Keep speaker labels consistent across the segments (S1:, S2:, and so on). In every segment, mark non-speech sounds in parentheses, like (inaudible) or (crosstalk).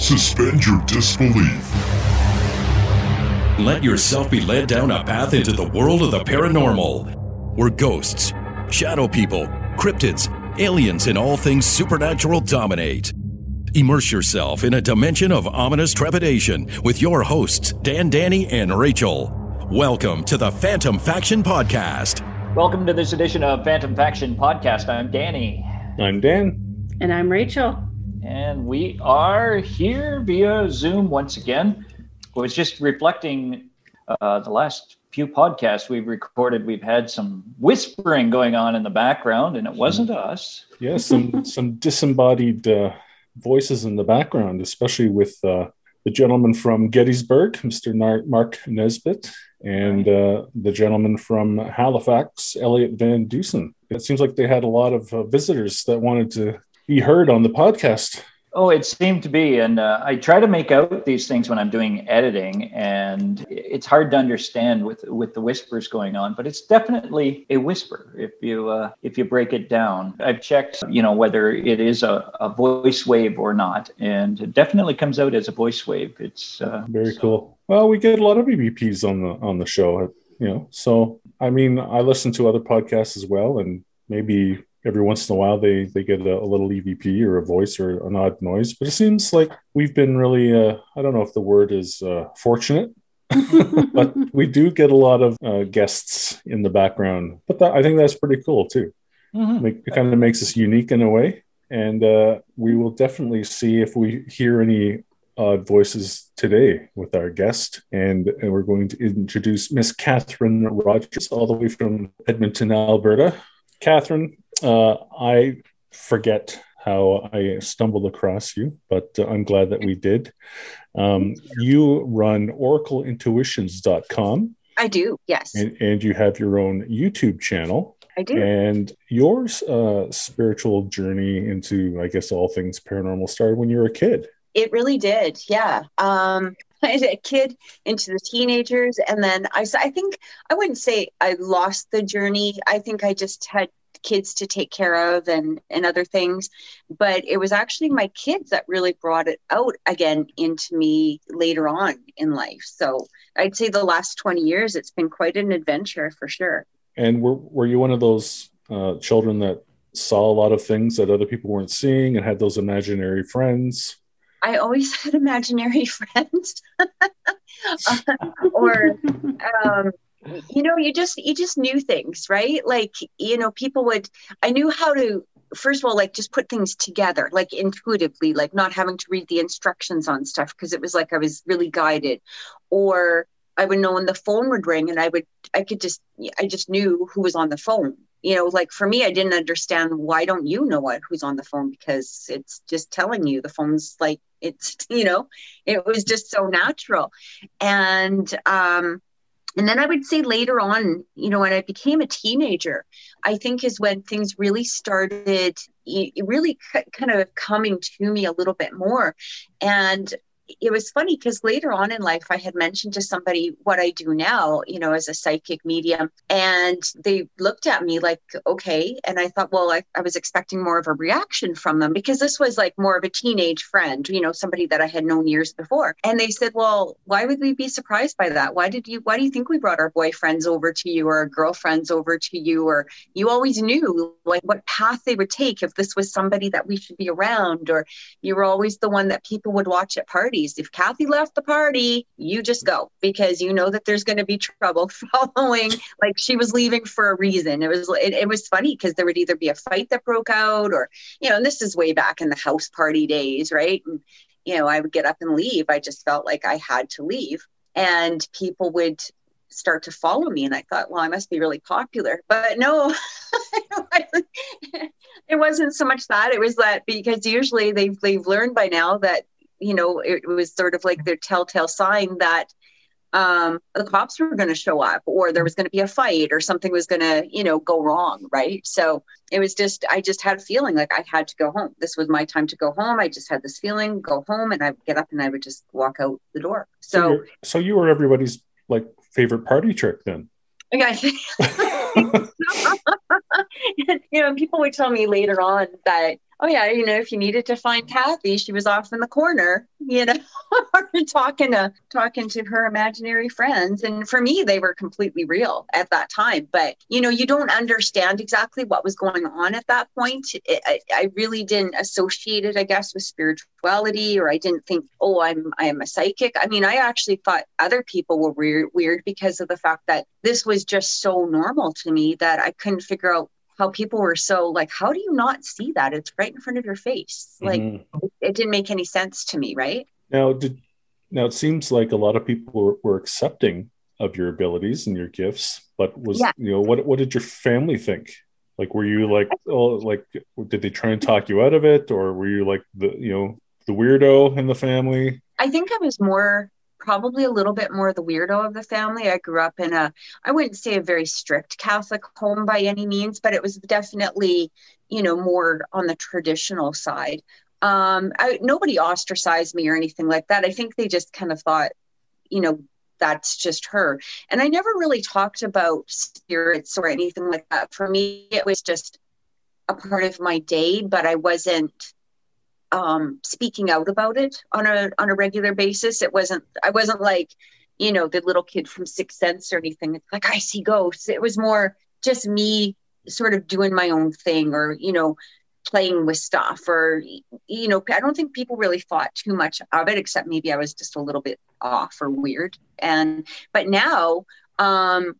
S1: Suspend your disbelief.
S2: Let yourself be led down a path into the world of the paranormal, where ghosts, shadow people, cryptids, aliens, and all things supernatural dominate. Immerse yourself in a dimension of ominous trepidation with your hosts, Dan, Danny, and Rachel. Welcome to the Phantom Faction Podcast.
S3: Welcome to this edition of Phantom Faction Podcast. I'm Danny.
S4: I'm Dan.
S5: And I'm Rachel.
S3: And we are here via Zoom once again. I was just reflecting uh, the last few podcasts we've recorded. We've had some whispering going on in the background, and it wasn't us.
S4: Yeah, some some disembodied uh, voices in the background, especially with uh, the gentleman from Gettysburg, Mr. Mark Nesbitt, and uh, the gentleman from Halifax, Elliot Van Dusen. It seems like they had a lot of uh, visitors that wanted to be heard on the podcast.
S3: Oh, it seemed to be. And uh, I try to make out these things when I'm doing editing, and it's hard to understand with with the whispers going on. But it's definitely a whisper if you uh, if you break it down. I've checked, you know, whether it is a, a voice wave or not, and it definitely comes out as a voice wave. It's uh,
S4: very so. cool. Well, we get a lot of EVPs on the on the show, you know. So I mean, I listen to other podcasts as well, and maybe every once in a while they they get a, a, little EVP or a voice or an odd noise. But it seems like we've been really uh, I don't know if the word is uh, fortunate, (laughs) but we do get a lot of uh, guests in the background. But that, I think that's pretty cool too. Mm-hmm. Make, it kind of makes us unique in a way. And uh, we will definitely see if we hear any odd voices today with our guest. And, and we're going to introduce Miss Catherine Rogers, all the way from Edmonton, Alberta. Catherine, uh, I forget how I stumbled across you, but uh, I'm glad that we did. Um, you run oracleintuitions.com.
S5: I do, yes.
S4: And, and, you have your own YouTube channel.
S5: I do.
S4: And your uh, spiritual journey into, I guess, all things paranormal started when you were a kid.
S5: It really did, yeah. Um, (laughs) as a kid into the teenagers and then I, I think i wouldn't say i lost the journey i think i just had kids to take care of and and other things. But it was actually my kids that really brought it out again into me later on in life. So i'd say the last 20 years it's been quite an adventure for sure.
S4: And were, were you one of those uh, children that saw a lot of things that other people weren't seeing and had those imaginary friends?
S5: I always (laughs) had imaginary friends, uh, (laughs) (laughs) or um, you know you just you just knew things right? Like you know people would i knew how to first of all like just put things together like intuitively like not having to read the instructions on stuff because it was like i was really guided. Or i would know when the phone would ring and i would i could just i just knew who was on the phone. You know like for me i didn't understand why don't you know what who's on the phone? Because it's just telling you the phone's like it's (laughs) you know it was just so natural. And um and then I would say later on, you know, when I became a teenager, I think is when things really started really kind of coming to me a little bit more. And it was funny because later on in life, I had mentioned to somebody what I do now, you know, as a psychic medium. And they looked at me like, okay. And I thought, well, I, I was expecting more of a reaction from them because this was like more of a teenage friend, you know, somebody that I had known years before. And they said, well, why would we be surprised by that? Why did you, why do you think we brought our boyfriends over to you or our girlfriends over to you? Or you always knew like what path they would take if this was somebody that we should be around, or you were always the one that people would watch at parties parties. If Kathy left the party, you just go because you know that there's going to be trouble (laughs) following. Like she was leaving for a reason. It was it, it was funny because there would either be a fight that broke out, or you know, and this is way back in the house party days, right? And, you know, I would get up and leave. I just felt like I had to leave, and people would start to follow me and i thought well i must be really popular but no (laughs) it wasn't so much that it was that because usually they've, they've learned by now that you know, it was sort of like their telltale sign that um, the cops were going to show up or there was going to be a fight or something was going to, you know, go wrong. Right. So it was just, I just had a feeling like I had to go home. This was my time to go home. I just had this feeling, go home and I would get up and I would just walk out the door. So,
S4: so, so you were everybody's like favorite party trick then.
S5: Yeah. (laughs) (laughs) you know, people would tell me later on that oh yeah, you know, if you needed to find Kathy, she was off in the corner, you know, (laughs) talking to talking to her imaginary friends. And for me, they were completely real at that time. But you know, you don't understand exactly what was going on at that point. It, I, I really didn't associate it, I guess, with spirituality, or I didn't think, oh, I'm I am a psychic. I mean, I actually thought other people were weird weird because of the fact that this was just so normal to me that I couldn't figure out how people were so like, how do you not see that? It's right in front of your face. Like mm-hmm. it, didn't make any sense to me, right?
S4: Now, did now it seems like a lot of people were, were accepting of your abilities and your gifts, but was yeah. you know what what did your family think? Like, were you like, oh, like, did they try and talk you out of it, or were you like the you know the weirdo in the family?
S5: I think I was more probably a little bit more the weirdo of the family. I grew up in a, I wouldn't say a very strict Catholic home by any means, but it was definitely, you know, more on the traditional side. Um, I, nobody ostracized me or anything like that. I think they just kind of thought, you know, that's just her. And I never really talked about spirits or anything like that. For me, it was just a part of my day, but I wasn't um, speaking out about it on a on a regular basis. It wasn't I wasn't like you know the little kid from Sixth Sense or anything. It's like I see ghosts. It was more just me sort of doing my own thing or you know playing with stuff or you know i don't think people really thought too much of it except maybe i was just a little bit off or weird and but now um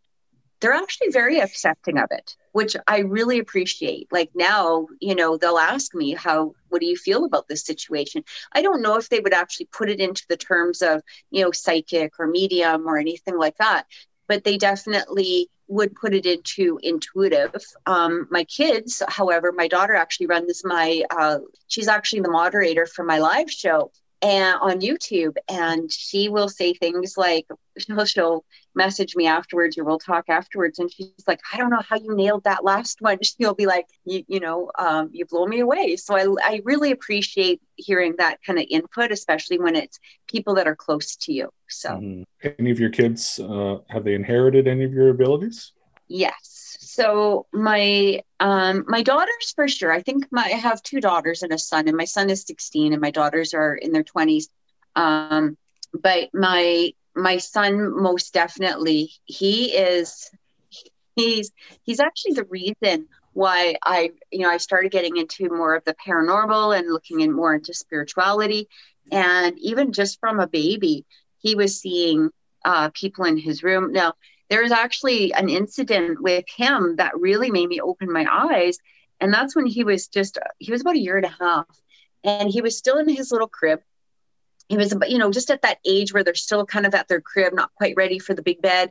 S5: they're actually very accepting of it, which I really appreciate. Like now, you know, they'll ask me, how, what do you feel about this situation? I don't know if they would actually put it into the terms of, you know, psychic or medium or anything like that, but they definitely would put it into intuitive. Um, my kids, however, my daughter actually runs my, uh, she's actually the moderator for my live show and on YouTube, and she will say things like she'll, she'll message me afterwards or we'll talk afterwards, and she's like, "I don't know how you nailed that last (laughs) one." She'll be like, "You, you know, um, you blow me away." So I, I really appreciate hearing that kind of input, especially when it's people that are close to you. So,
S4: mm-hmm. any of your kids uh, have they inherited any of your abilities?
S5: Yes so my um my daughters for sure i think my i have two daughters and a son and my son is 16 and my daughters are in their 20s um but my my son most definitely he is he's he's actually the reason why i you know i started getting into more of the paranormal and looking in more into spirituality. And even just from a baby he was seeing uh, people in his room. Now there was actually an incident with him that really made me open my eyes. And that's when he was just, he was about a year and a half. And he was still in his little crib. He was, you know, just at that age where they're still kind of at their crib, not quite ready for the big bed.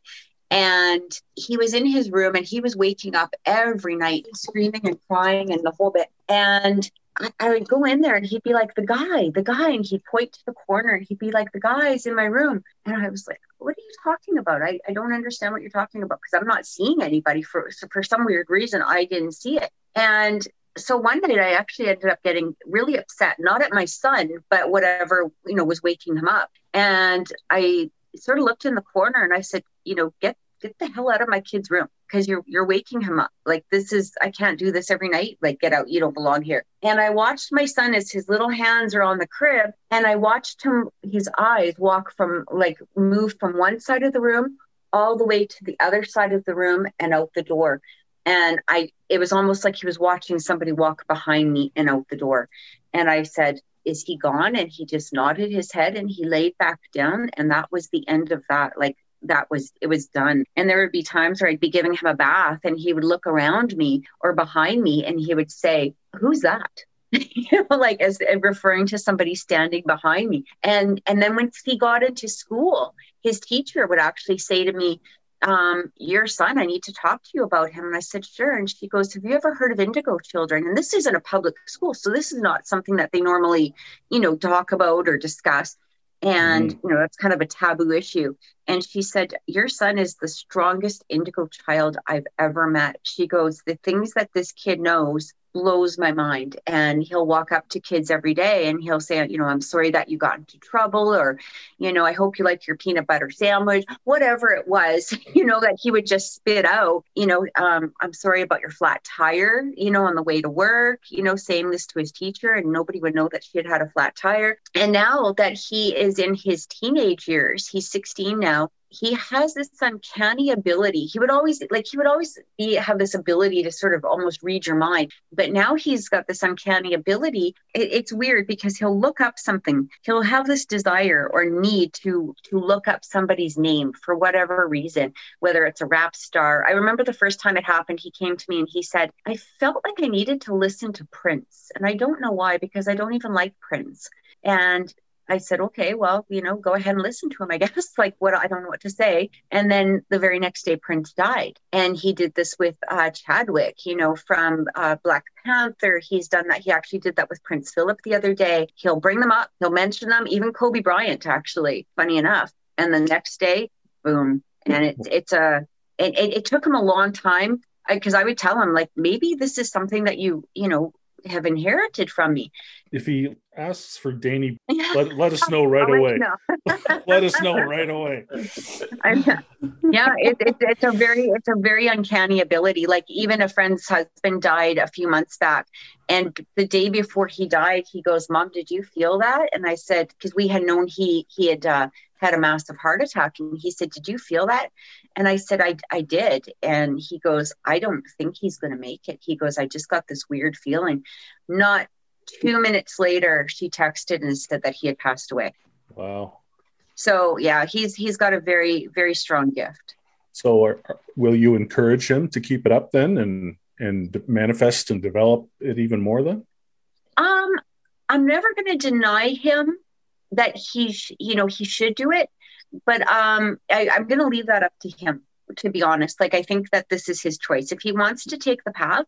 S5: And he was in his room and he was waking up every night, screaming and crying and the whole bit. And I, I, would go in there and he'd be like, the guy, the guy. And he'd point to the corner and he'd be like, the guy's in my room. And I was like, what are you talking about? I, I don't understand what you're talking about because I'm not seeing anybody for, for some weird reason. I didn't see it. And so one night I actually ended up getting really upset, not at my son, but whatever, you know, was waking him up. And I sort of looked in the corner and I said, you know, get get the hell out of my kid's room because you're you're waking him up. Like this is I can't do this every night. Like get out, you don't belong here. And I watched my son as his little hands are on the crib and I watched him his eyes walk from like move from one side of the room all the way to the other side of the room and out the door. And I it was almost like he was watching somebody walk behind me and out the door. And I said, is he gone? And he just nodded his head and he laid back down. And that was the end of that. Like that was it was done and there would be times where i'd be giving him a bath and he would look around me or behind me and he would say who's that (laughs) you know like as referring to somebody standing behind me and and then once he got into school his teacher would actually say to me um, your son, I need to talk to you about him. And I said, sure. And she goes, have you ever heard of indigo children? And this isn't a public school. So this is not something that they normally, you know, talk about or discuss and mm. you know that's kind of a taboo issue and she said your son is the strongest indigo child i've ever met she goes the things that this kid knows blows my mind. And he'll walk up to kids every day and he'll say, you know, I'm sorry that you got into trouble, or, you know, I hope you like your peanut butter sandwich, whatever it was, (laughs) you know, that he would just spit out, you know, um, I'm sorry about your flat tire, you know, on the way to work, you know, saying this to his teacher, and nobody would know that she had had a flat tire. And now that he is in his teenage years, he's 16 now, he has this uncanny ability. He would always like he would always be have this ability to sort of almost read your mind. But now he's got this uncanny ability. It, it's weird because he'll look up something. He'll have this desire or need to to look up somebody's name for whatever reason, whether it's a rap star. I remember the first time it happened, he came to me and he said, "I felt like I needed to listen to Prince, and I don't know why because I don't even like Prince." And I said, okay, well, you know, go ahead and listen to him, I (laughs) guess. like, what I don't know what to say. And then the very next day, Prince died. And he did this with uh, Chadwick, you know, from uh, Black Panther. He's done that. He actually did that with Prince Philip the other day. He'll bring them up, he'll mention them, even Kobe Bryant, actually, funny enough. And the next day, boom. And it's, it's a, it, it, it took him a long time because I would tell him, like, maybe this is something that you, you know, have inherited from me.
S4: If he asks for Danny, let, let us (laughs) know right away. Know. (laughs) let us know (laughs) right away.
S5: yeah, it, it, it's a very it's a very uncanny ability. Like even a friend's husband died a few months back, and the day before he died, he goes, "Mom, did you feel that?" And I said, because we had known he he had uh, had a massive heart attack. And he said, Did you feel that? And I said, I, I did. And he goes, I don't think he's going to make it. He goes, I just got this weird feeling. Not two minutes later, she texted and said that he had passed away.
S4: Wow.
S5: So yeah, he's he's got a very very strong gift.
S4: So are, will you encourage him to keep it up then and and manifest and develop it even more then?
S5: Um, I'm never going to deny him that he sh- you know he should do it. But um I, i'm to leave that up to him to be honest. Like i think that this is his choice. If he wants to take the path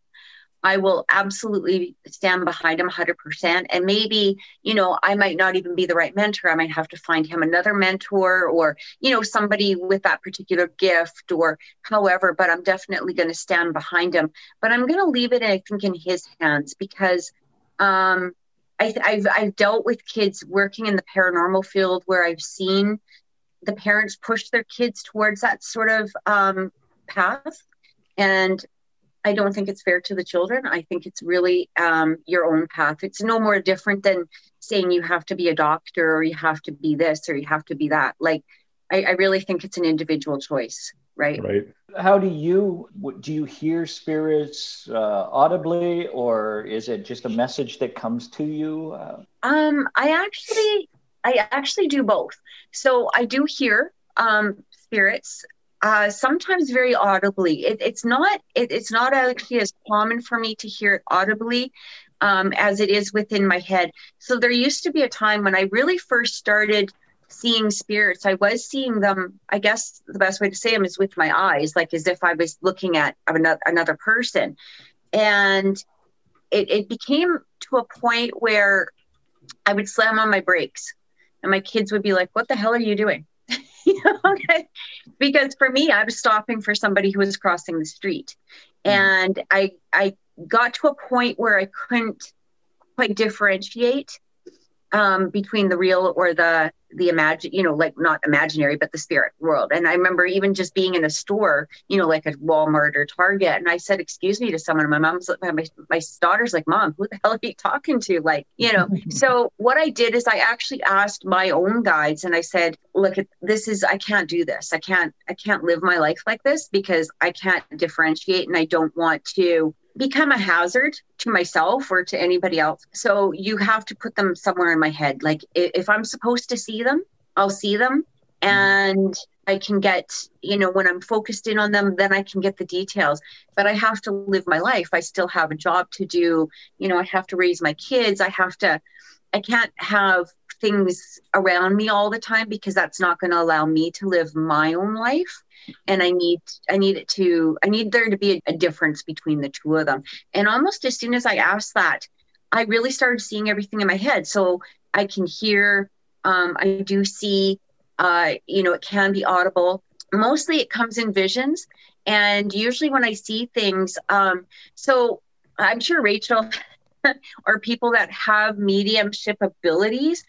S5: i will absolutely stand behind him 100% and maybe you know i might not even be the right mentor. I might have to find him another mentor or you know somebody with that particular gift or however but i'm definitely going to stand behind him. But i'm going to leave it i think in his hands because um I, have I've dealt with kids working in the paranormal field where I've seen the parents push their kids towards that sort of um, path. And I don't think it's fair to the children. I think it's really um, your own path. It's no more different than saying you have to be a doctor or you have to be this or you have to be that. Like, I, I really think it's an individual choice right
S4: right
S3: how do you do you hear spirits uh, audibly or is it just a message that comes to you uh,
S5: um i actually i actually do both so i do hear um spirits uh, sometimes very audibly. It, it's not it, it's not actually as common for me to hear it audibly um, as it is within my head. So there used to be a time when I really first started seeing spirits. I was seeing them, I guess the best way to say them is with my eyes, like as if I was looking at another, another person. And it, it became to a point where I would slam on my brakes and my kids would be like, What the hell are you doing? (laughs) okay. Because for me, I was stopping for somebody who was crossing the street. Mm. And I I got to a point where I couldn't quite differentiate um, between the real or the the imagine you know like not imaginary but the spirit world and i remember even just being in a store you know like a walmart or target and i said excuse me to someone my mom's my, my daughter's like mom who the hell are you talking to like you know (laughs) so what i did is i actually asked my own guides and i said look this is i can't do this i can't i can't live my life like this because i can't differentiate and i don't want to become a hazard to myself or to anybody else. So you have to put them somewhere in my head. Like if I'm supposed to see them, I'll see them and I can get, you know, when I'm focused in on them, then I can get the details. But I have to live my life. I still have a job to do. You know, I have to raise my kids. I have to, I can't have things around me all the time because that's not going to allow me to live my own life and i need i need it to i need there to be a, a difference between the two of them and almost as soon as i asked that i really started seeing everything in my head so i can hear um, i do see uh, you know it can be audible mostly it comes in visions and usually when i see things um, so I'm sure Rachel (laughs) or people that have mediumship abilities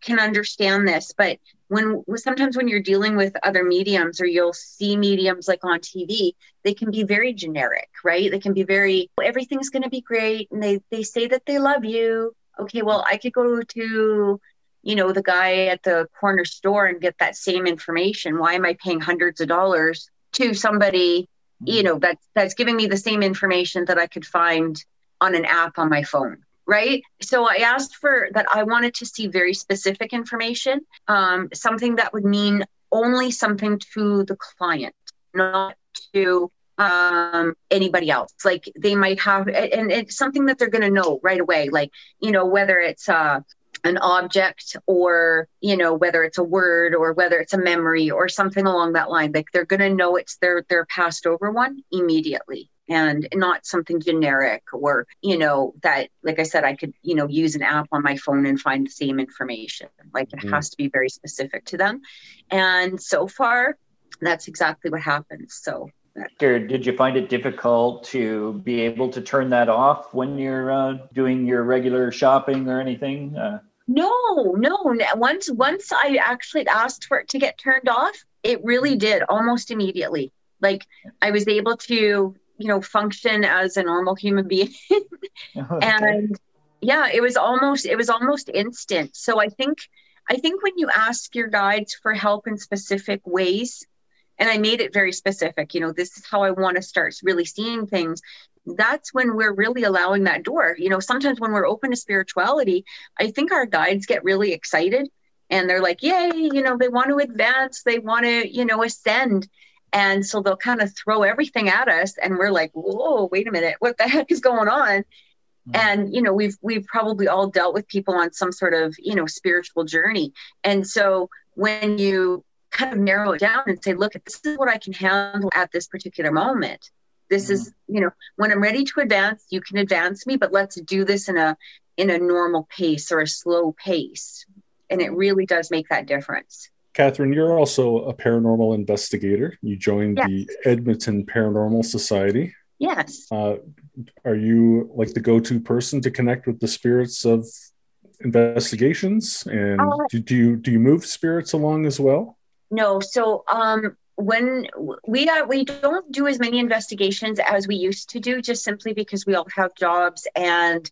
S5: can understand this, but when sometimes when you're dealing with other mediums or you'll see mediums like on TV, they can be very generic, right? They can be very everything's going to be great and they they say that they love you. Okay, well, I could go to you know the guy at the corner store and get that same information. Why am I paying hundreds of dollars to somebody, you know, that's that's giving me the same information that I could find on an app on my phone? right? So I asked for that. I wanted to see very specific information, um, something that would mean only something to the client, not to um, anybody else. Like they might have, and it's something that they're going to know right away. Like you know whether it's uh, an object or you know whether it's a word or whether it's a memory or something along that line. Like they're going to know it's their their passed over one immediately and not something generic or you know that like i said i could you know use an app on my phone and find the same information like it mm-hmm. has to be very specific to them and so far that's exactly what happens so
S3: did you find it difficult to be able to turn that off when you're uh, doing your regular shopping or anything uh,
S5: no no. Once once i actually asked for it to get turned off it really mm-hmm. did almost immediately. Like i was able to you know function as a normal human being. Okay. (laughs) Uh-huh. and yeah it was almost it was almost instant. So i think i think when you ask your guides for help in specific ways and i made it very specific you know this is how i want to start really seeing things that's when we're really allowing that door you know sometimes when we're open to spirituality i think our guides get really excited and they're like yay you know they want to advance they want to you know ascend and so they'll kind of throw everything at us and we're like, whoa, wait a minute, what the heck is going on? Mm-hmm. And you know, we've we've probably all dealt with people on some sort of, you know, spiritual journey. And so when you kind of narrow it down and say, look, this is what I can handle at this particular moment. This mm-hmm. is, you know, when I'm ready to advance, you can advance me, but let's do this in a in a normal pace or a slow pace. And it really does make that difference.
S4: Catherine, you're also a paranormal investigator. You joined yes. the Edmonton Paranormal Society.
S5: Yes.
S4: Uh, are you like the go-to person to connect with the spirits of investigations? And uh, do, do you do you move spirits along as well?
S5: No. So um, when we are we don't do as many investigations as we used to do, just simply because we all have jobs and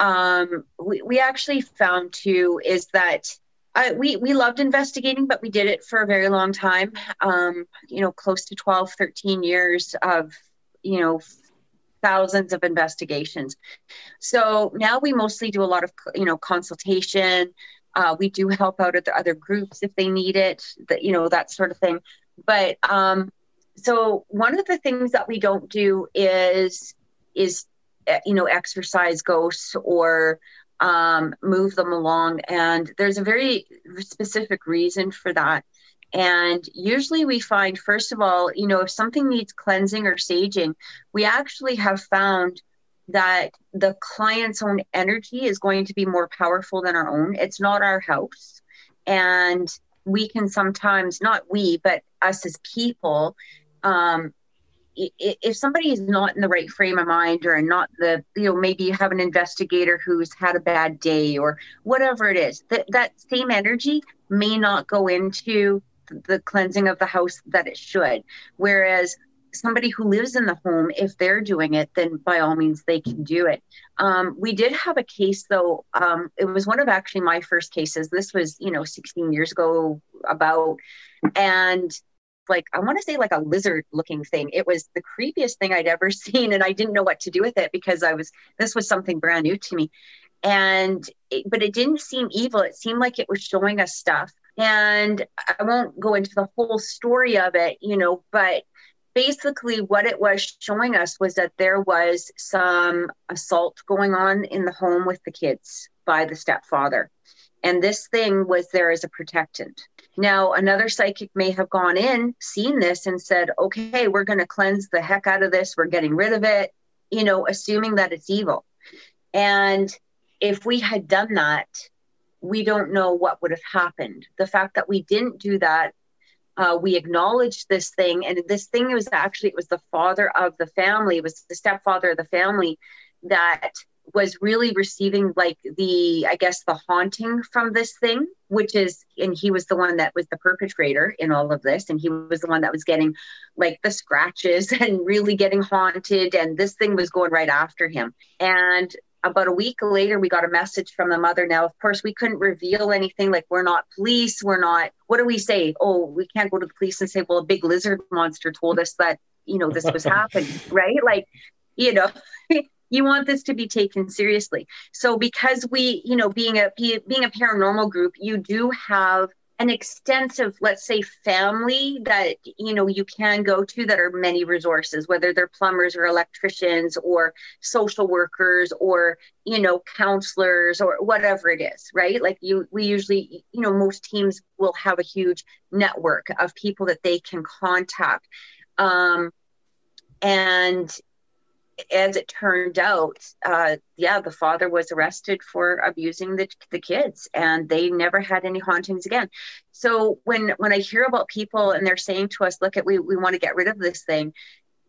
S5: um, we, we actually found too is that I, we we loved investigating, but we did it for a very long time. Um, you know, close to 12, 13 years of you know thousands of investigations. So now we mostly do a lot of you know consultation. Uh, we do help out at the other groups if they need it, that you know that sort of thing. But um, so one of the things that we don't do is is eh, you know exorcise ghosts or um, move them along. And there's a very specific reason for that. And usually we find, first of all, you know, if something needs cleansing or saging, we actually have found that the client's own energy is going to be more powerful than our own. It's not our house. And we can sometimes, not we, but us as people, um, if somebody is not in the right frame of mind or not the you know maybe you have an investigator who's had a bad day or whatever it is that that same energy may not go into the cleansing of the house that it should whereas somebody who lives in the home if they're doing it then by all means they can do it um, we did have a case though um, it was one of actually my first cases this was you know 16 years ago about and like I want to say like a lizard looking thing. It was the creepiest thing I'd ever (laughs) seen and I didn't know what to do with it because I was this was something brand new to me. And it, but it didn't seem evil. It seemed like it was showing us stuff. And I won't go into the whole story of it, you know, but basically what it was showing us was that there was some assault going on in the home with the kids by the stepfather. And this thing was there as a protectant. Now, another psychic may have gone in, seen this, and said, okay, we're going to cleanse the heck out of this. We're getting rid of it, you know, assuming that it's evil. And if we had done that, we don't know what would have happened. The fact that we didn't do that, uh, we acknowledged this thing, and this thing was actually it was the father of the family, it was the stepfather of the family that was really receiving like the i guess the haunting from this thing which is and he was the one that was the perpetrator in all of this. And he was the one that was getting like the scratches (laughs) and really getting haunted. And this thing was going right after him. And about a week later we got a message from the mother. Now of course we couldn't reveal anything like we're not police we're not what do we say? Oh we can't go to the police and say well a big lizard monster told us that you know this was happening (laughs) right? Like you know (laughs) you want this to be taken seriously. So because we you know being a being a paranormal group you do have an extensive let's say family that you know you can go to that are many resources whether they're plumbers or electricians or social workers or you know counselors or whatever it is right? Like you we usually you know most teams will have a huge network of people that they can contact. Um and as it turned out, uh, yeah, the father was arrested for abusing the, the kids, and they never had any hauntings again. So when when I hear about people and they're saying to us, "Look, at we we want to get rid of this thing,"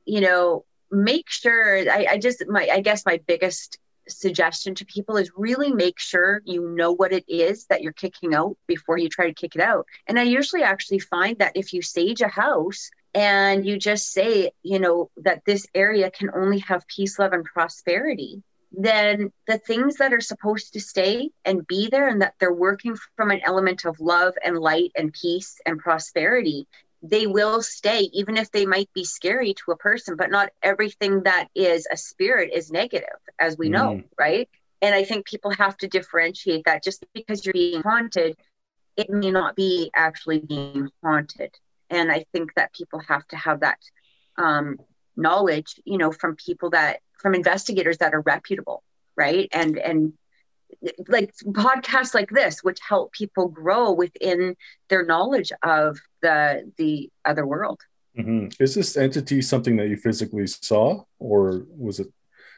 S5: you know, make sure. I, I just my I guess my biggest suggestion to people is really make sure you know what it is that you're kicking out before you try to kick it out. And I usually actually find that if you sage a house and you just say, you know, that this area can only have peace, love, and prosperity, then the things that are supposed to stay and be there and that they're working from an element of love and light and peace and prosperity, they will stay, even if they might be scary to a person. But not everything that is a spirit is negative, as we know, mm. right? And I think people have to differentiate that just because you're being haunted, it may not be actually being haunted and i think that people have to have that um, knowledge you know from people that from investigators that are reputable right? And and like podcasts like this which help people grow within their knowledge of the the other world.
S4: Mm-hmm. is this entity something that you physically saw or was it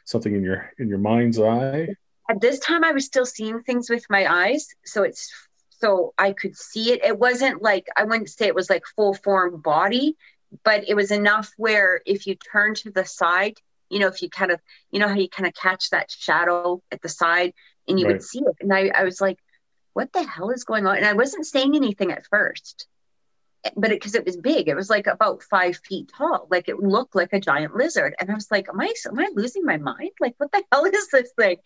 S4: something in your in your mind's eye?
S5: At this time i was still seeing things with my eyes so it's so I could see it. It wasn't like I wouldn't say it was like full form body, but it was enough where if you turn to the side, you know, if you kind of, you know, how you kind of catch that shadow at the side and you right. would see it. And I, I was like, what the hell is going on? And I wasn't saying anything at first, eh, but because it, it, was big, it was like about five feet tall. Like it looked like a giant lizard. And I was like, am I, am I losing my mind? Like, what the hell is this thing?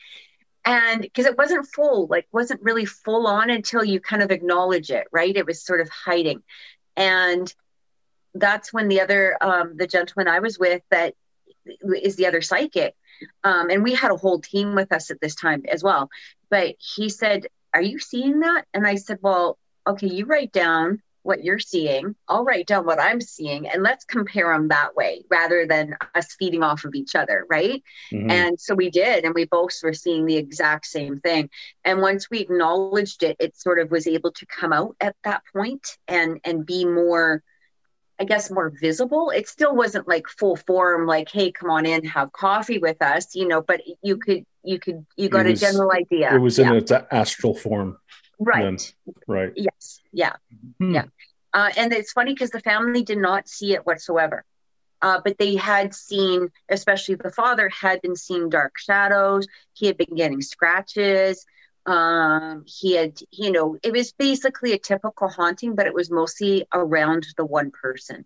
S5: And because it wasn't full like wasn't really full on until you kind of acknowledge it right? It was sort of hiding. And that's when the other um, the gentleman i was with that is the other psychic um, and we had a whole team with us at this time as well. But he said are you seeing that? And i said well okay you write down what you're seeing. I'll write down what I'm seeing and let's compare them that way rather than us feeding off of each other. Right. Mm-hmm. And so we did. And we both were seeing the exact same thing. And once we acknowledged it, it sort of was able to come out at that point and, and be more, I guess, more visible. It still wasn't like full form, like, hey, come on in, have coffee with us, you know, but you could, you could, you got was, a general idea.
S4: It was in its astral form.
S5: Right.
S4: Then, right.
S5: Yes. Yeah. Hmm. Yeah. Uh, and it's funny because the family did not see it whatsoever. Uh, but they had seen, especially the father, had been seeing dark shadows. He had been getting scratches. Um, he had, you know, it was basically a typical haunting, but it was mostly around the one person.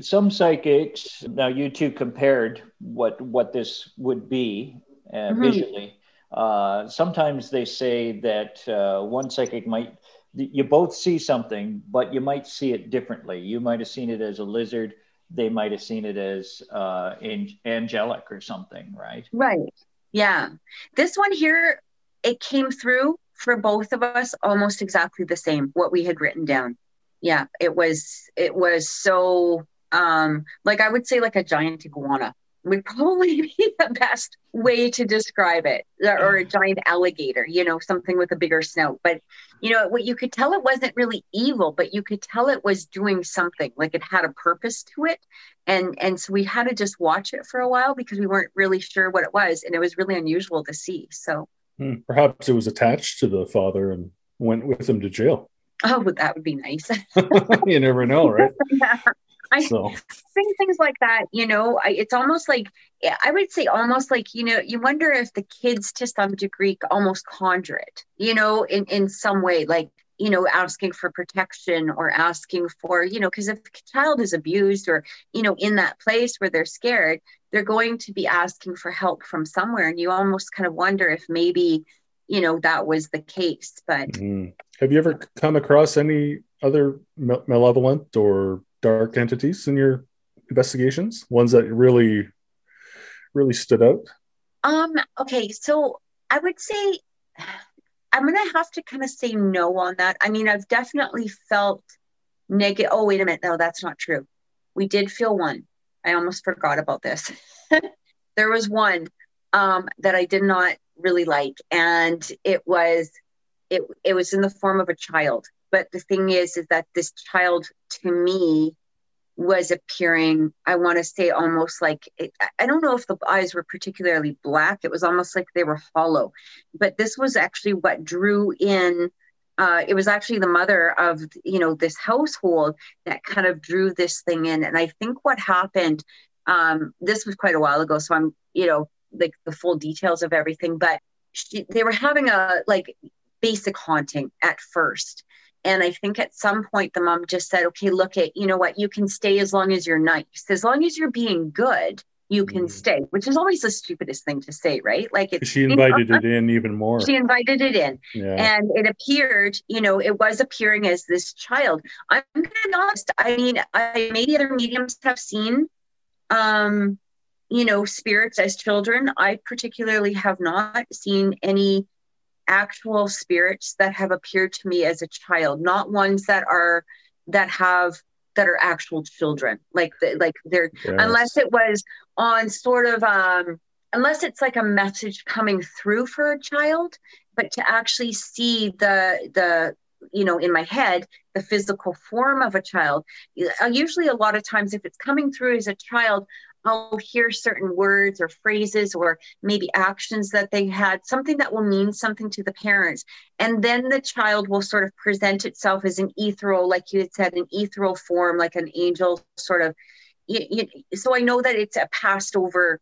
S3: Some psychics, now you two compared what what this would be uh, mm-hmm. visually. Uh, sometimes they say that uh, one psychic might, you both see something, but you might see it differently. You might have seen it as a lizard. They might have seen it as uh, angelic or something, right?
S5: Right. Yeah. This one here, it came through for both of us almost exactly the same, what we had written down. Yeah. It was, it was so, um, like I would say like a giant iguana would probably (laughs) be the best way to describe it or a giant alligator you know something with a bigger snout. But you know what you could tell it wasn't really evil but you could tell it was doing something like it had a purpose to it. And and so we had to just watch it for a while because we weren't really sure what it was and it was really unusual to see so.
S4: Hmm, perhaps it was attached to the father and went with him to jail.
S5: Oh but that would be nice. (laughs)
S4: You never know right? (laughs)
S5: Yeah. I
S4: So
S5: think things like that, you know, I, it's almost like I would say almost like you know, you wonder if the kids to some degree almost conjure it, you know, in in some way, like you know, asking for protection or asking for, you know, because if a child is abused or you know in that place where they're scared, they're going to be asking for help from somewhere, and you almost kind of wonder if maybe you know that was the case, but.
S4: Mm. have you ever come across any other malevolent or dark entities in your investigations? Ones that really, really stood out?
S5: Um, okay, so I would say I'm gonna have to kind of say no on that. I mean, I've definitely felt negative. Oh, wait a minute, no, that's not true. We did feel one. I almost forgot about this. (laughs) there was one um, that I did not really like, and it was it it was in the form of a child. But the thing is, is that this child to me was appearing i want to say almost like it, i don't know if the eyes were particularly black it was almost like they were hollow. But this was actually what drew in uh, it was actually the mother of you know this household that kind of drew this thing in. And i think what happened um, this was quite a while ago so i'm you know like the full details of everything but she, they were having a like basic haunting at first and I think at some point the mom just said, okay, look at, you know what, you can stay as long as you're nice. As long as you're being good, you can mm. stay, which is always the stupidest thing to say, right? Like
S4: it, she invited you know, it in even (laughs) more.
S5: She invited it in. Yeah. And it appeared, you know, it was appearing as this child. I'm gonna be honest. I mean, I maybe other mediums have seen um, you know, spirits as children. I particularly have not seen any actual spirits that have appeared to me as a child, not ones that are that have that are actual children. Like the, like they're yes. unless it was on sort of um unless it's like a message coming through for a child, but to actually see the the you know in my head the physical form of a child usually a lot of times if it's coming through as a child I'll hear certain words or phrases or maybe actions that they had, something that will mean something to the parents. And then the child will sort of present itself as an ethereal, like you had said, an ethereal form, like an angel sort of. So I know that it's a passed over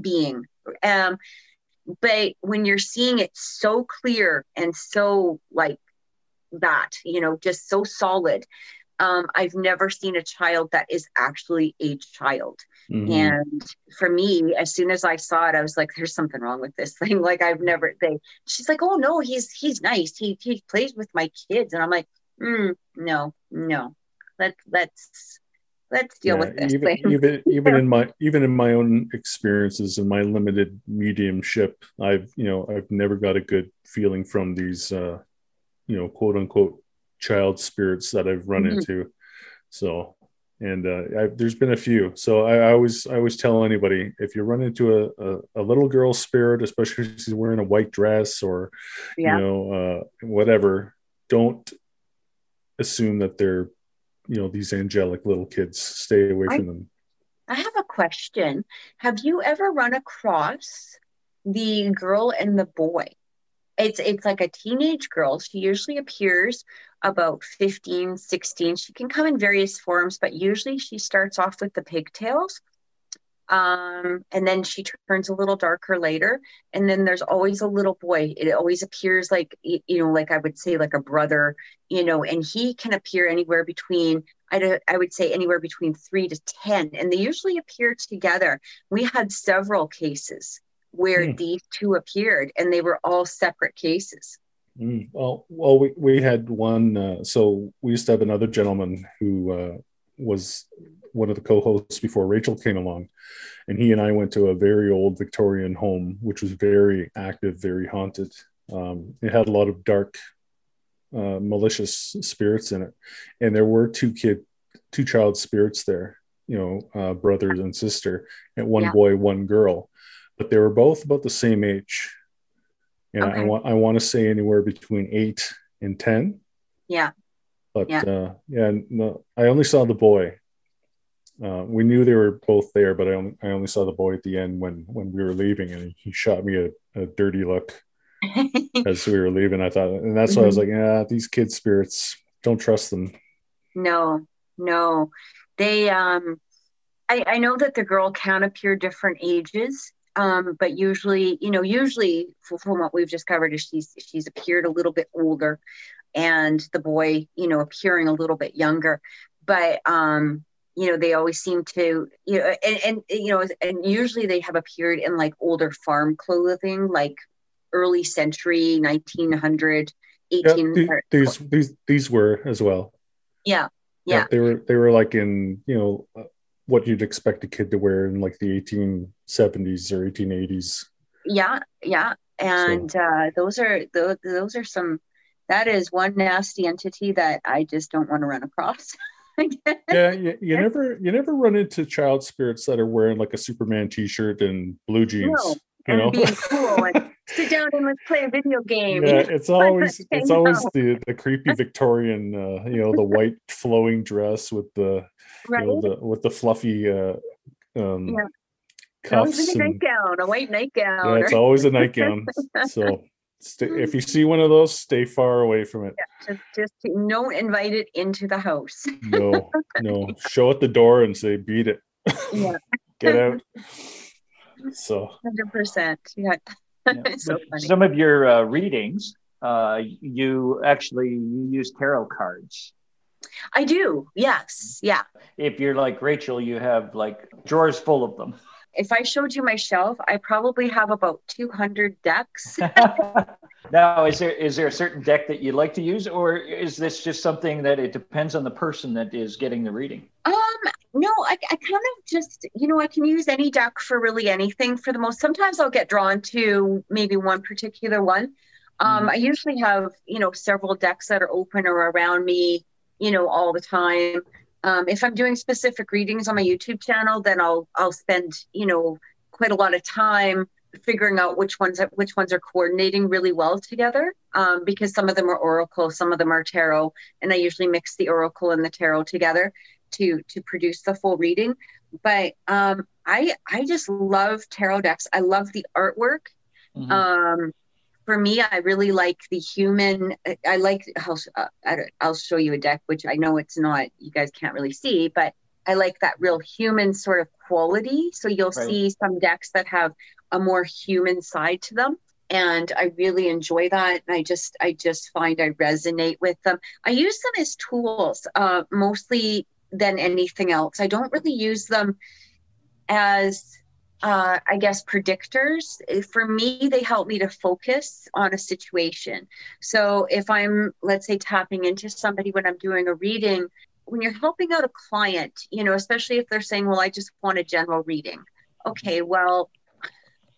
S5: being. Um, but when you're seeing it so clear and so like that, you know, just so solid, um, I've never seen a child that is actually a child. Mm-hmm. And for me, as soon as I saw it, I was like, "There's something wrong with this (laughs) thing." Like I've never. They. She's like, "Oh no, he's he's nice. He he plays with my kids," and I'm like, mm, "No, no. Let let's let's deal yeah, with this
S4: even,
S5: thing."
S4: even (laughs) even in my even in my own experiences and my limited mediumship, I've you know I've never got a good feeling from these uh, you know quote unquote child spirits that I've run mm-hmm. into. So and uh, I, there's been a few. So I, I, always I always tell anybody if you run into a, a, a, little girl spirit, especially if she's wearing a white dress or yeah. you know uh, whatever, don't assume that they're you know these angelic little kids. Stay away I, from them.
S5: I have a question. Have you ever run across the girl and the boy? It's it's like a teenage girl. She usually appears about 15, 16. She can come in various forms, but usually she starts off with the pigtails. Um, and then she turns a little darker later. And then there's always a little boy. It always appears like, you know, like I would say, like a brother, you know, and he can appear anywhere between, I, I would say, anywhere between three to 10. And they usually appear together. We had several cases where hmm. these two appeared, and they were all separate cases.
S4: Mm, well, well, we, we had one. Uh, so we used to have another gentleman who uh, was one of the co-hosts before Rachel came along, and he and I went to a very old Victorian home, which was very active, very haunted. Um, it had a lot of dark, uh, malicious spirits in it, and there were two kid, two child spirits there. You know, uh, brothers and sister, and one yeah. boy, one girl, but they were both about the same age and okay. I, want I want to say anywhere between eight and ten.
S5: Yeah.
S4: But yeah, uh, yeah no, I only saw the boy. Uh, we knew they were both there, but I only, I only saw the boy at the end when when we were leaving, and he shot me a, a dirty look (laughs) as we were leaving. I thought, and that's why I was mm-hmm. like, yeah, these kid spirits, don't trust them.
S5: No, no, they um I, I know that the girl can appear different ages um, but usually, you know, usually from what we've discovered is she's she's appeared a little bit older, and the boy, you know, appearing a little bit younger. But um, you know, they always seem to, you know, and, and you know, and usually they have appeared in like older farm clothing, like early century, 1900, 18.
S4: Yeah, these these these were as well.
S5: Yeah, yeah, yeah.
S4: They were they were like in you know what you'd expect a kid to wear in like the 1870s or 1880s.
S5: Yeah, yeah, and so. uh, those are those, those are some. That is one nasty entity that I just don't want to run across. (laughs)
S4: yeah, you, you, never you never run into child spirits that are wearing like a Superman T-shirt and blue jeans. No, you know,
S5: being cool and (laughs) sit down and let's play a video game.
S4: Yeah, it's (laughs) always it's always the the creepy Victorian, uh, you know, the white (laughs) flowing dress with the right? you know, the with the fluffy uh, um, yeah. cuffs.
S5: a nightgown, a white nightgown.
S4: Yeah, it's always a nightgown. so (laughs) if you see one of those, stay far away from it.
S5: Yeah, just, just don't invite it into the house.
S4: no, no. Show at the door and say, "Beat it." Yeah. Get out. So.
S5: Hundred percent. Yeah. (laughs)
S3: so Some of your uh, readings, uh, you actually use tarot cards.
S5: I do. Yes. Yeah.
S3: If you're like Rachel, you have like drawers full of them.
S5: If I showed you my shelf, I probably have about 200 decks. (laughs)
S3: now, is there is there a certain deck that you like to use, or is this just something that it depends on the person that is getting the reading?
S5: Um, no, I, I kind of just you know I can use any deck for really anything for the most. Sometimes I'll get drawn to maybe one particular one. Um, mm. I usually have you know several decks that are open or around me you know, all the time. Um, if I'm doing specific readings on my YouTube channel, then I'll I'll spend you know quite a lot of time figuring out which ones which ones are coordinating really well together um, because some of them are oracle, some of them are tarot, and I usually mix the oracle and the tarot together to to produce the full reading. But um, I I just love tarot decks. I love the artwork. Mm-hmm. Um, for me, I really like the human. I like. I'll, uh, I'll show you a deck, which I know it's not. You guys can't really see, but I like that real human sort of quality. So you'll right. see some decks that have a more human side to them, and I really enjoy that. And I just, I just find I resonate with them. I use them as tools, uh, mostly than anything else. I don't really use them as uh, I guess, predictors. For me, they help me to focus on a situation. So if I'm, let's say, tapping into somebody when I'm doing a reading, when you're helping out a client, you know, especially if they're saying, well, I just want a general reading. Okay, well,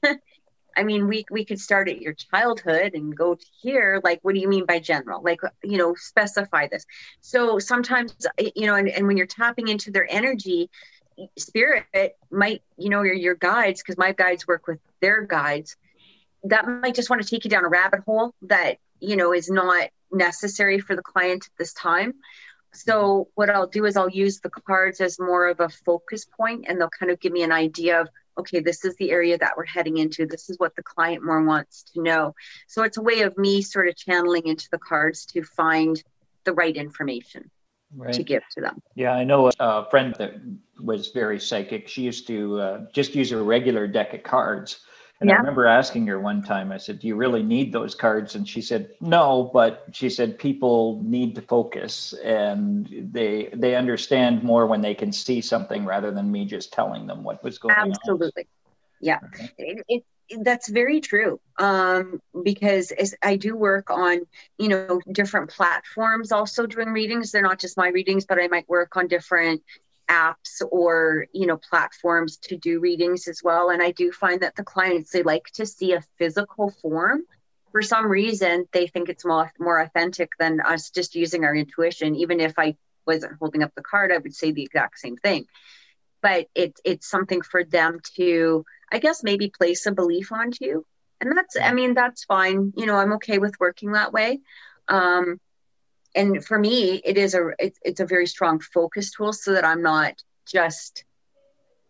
S5: (laughs) I mean, we we could start at your childhood and go to here. Like, what do you mean by general? Like, you know, specify this. So sometimes, eh, you know, and, and when you're tapping into their energy, spirit might you know your, your guides because my guides work with their guides that might just want to take you down a rabbit hole that you know is not necessary for the client at this time so what i'll do is i'll use the cards as more of a focus point and they'll kind of give me an idea of okay this is the area that we're heading into this is what the client more wants to know so it's a way of me sort of channeling into the cards to find the right information right. to give to them.
S3: Yeah, I know a friend that was very psychic. She used to uh, just use a regular deck of cards. And yeah. I remember asking her one time, I said, Do you really need those cards? And she said, No, but she said people need to focus and they they understand more when they can see something rather than me just telling them what was going
S5: Absolutely. on. Absolutely. Yeah. Okay. It, it, that's very true um, because I do work on you know different platforms also doing readings they're not just my readings but I might work on different apps or you know platforms to do readings as well. And I do find that the clients they like to see a physical form. For some reason they think it's more more authentic than us just using our intuition. Even if I wasn't holding up the card I would say the exact same thing. But it, it's something for them to i guess maybe place a belief onto. And that's i mean that's fine. You know i'm okay with working that way. Um, and for me it is a it, it's a very strong focus tool so that i'm not just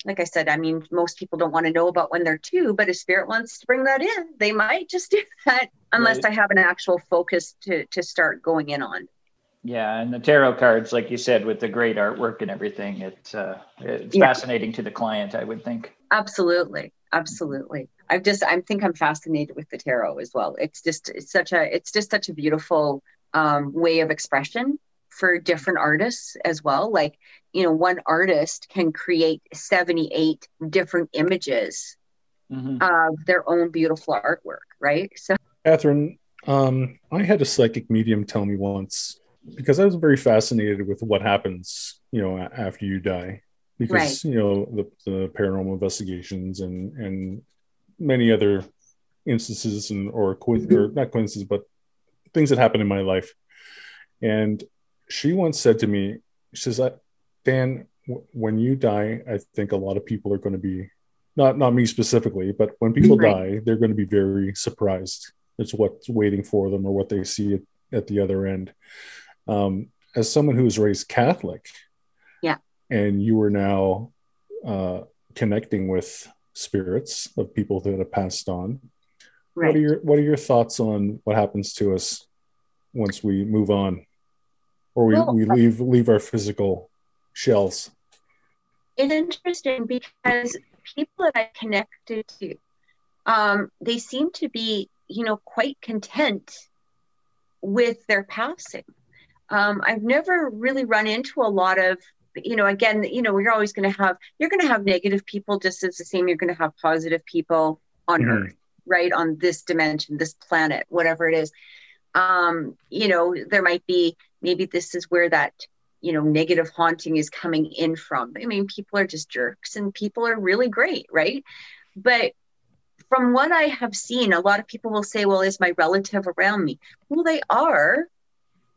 S5: like i said i mean most people don't want to know about when they're two but if spirit wants to bring that in they might just do (laughs) that unless right. i have an actual focus to to start going in on
S3: Yeah, and the tarot cards, like you said, with the great artwork and everything, it's uh, it's
S5: Yeah.
S3: fascinating to the client, I would think.
S5: Absolutely. Absolutely. I've just I think I'm fascinated with the tarot as well. It's just it's such a it's just such a beautiful um, way of expression for different artists as well. Like, you know, one artist can create 78 different images
S3: Mhm.
S5: of their own beautiful artwork, right? So
S4: Catherine, um, I had a psychic medium tell me once because I was very fascinated with what happens, you know, after you die, because
S5: Right.
S4: you know the, the paranormal investigations and and many other instances and or, coin- or not coincidences, but things that happened in my life. And she once said to me, she says, "Dan, w- when you die, I think a lot of people are going to be." Not, not me specifically, but when people
S5: Right.
S4: die, they're going to be very surprised it's what's waiting for them or what they see at, at the other end. Um, as someone who was raised Catholic,
S5: Yeah.
S4: and you are now uh, connecting with spirits of people that have passed on. What are your What are your thoughts on what happens to us once we move on, or we,
S5: Well,
S4: we leave leave our physical shells?
S5: it's interesting because people that I connected to, um, they seem to be, you know, quite content with their passing. Um, I've never really run into a lot of, you know, again, you know, you're always going to have, you're going to have negative people just as the same. You're going to have positive people on
S4: Mhm.
S5: Earth, right? On this dimension, this planet, whatever it is. Um, you know, there might be, maybe this is where that you know negative haunting is coming in from i mean people are just jerks and people are really great right but from what i have seen a lot of people will say well is my relative around me well they are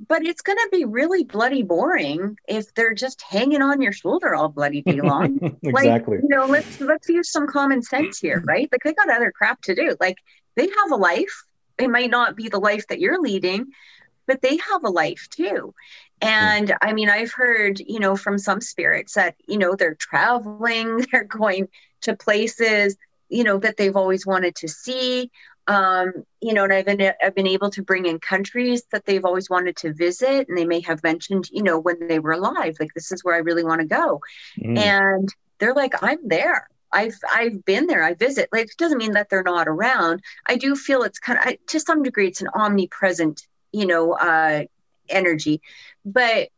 S5: but it's going to be really bloody boring if they're just hanging on your shoulder all bloody day (laughs) long.
S4: Exactly.
S5: like you know let's let's use some common sense here (clears throat) right? Like they got other crap to do. Like they have a life. It might not be the life that you're leading but they have a life too. And i mean i've heard you know from some spirits that you know they're traveling (laughs) they're going to places you know that they've always wanted to see um you know and i've been i've been able to bring in countries that they've always wanted to visit and they may have mentioned you know when they were alive like this is where i really want to go.
S4: Mm.
S5: and they're like i'm there. I've i've been there. I visit. Like it doesn't mean that they're not around. I do feel it's kind of I, to some degree it's an omnipresent you know uh energy. But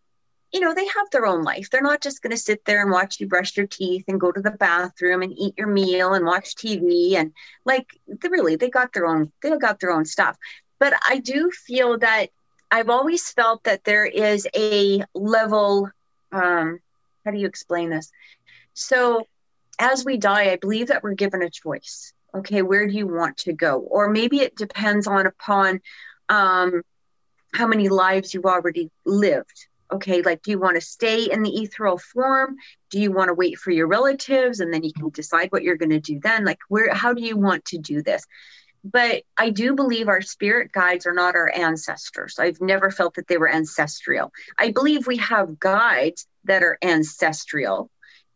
S5: you know they have their own life. They're not just going to sit there and watch you brush your teeth and go to the bathroom and eat your meal and watch tv and like really they got their own they got their own stuff. But i do feel that i've always felt that there is a level um how do you explain this? So as we die i believe that we're given a choice. Okay where do you want to go? Or maybe it depends on upon um how many lives you've already lived okay like do you want to stay in the ethereal form? Do you want to wait for your relatives and then you can decide what you're going to do then? Like where how do you want to do this? But i do believe our spirit guides are not our ancestors. I've never felt that they were ancestral. I believe we have guides that are ancestral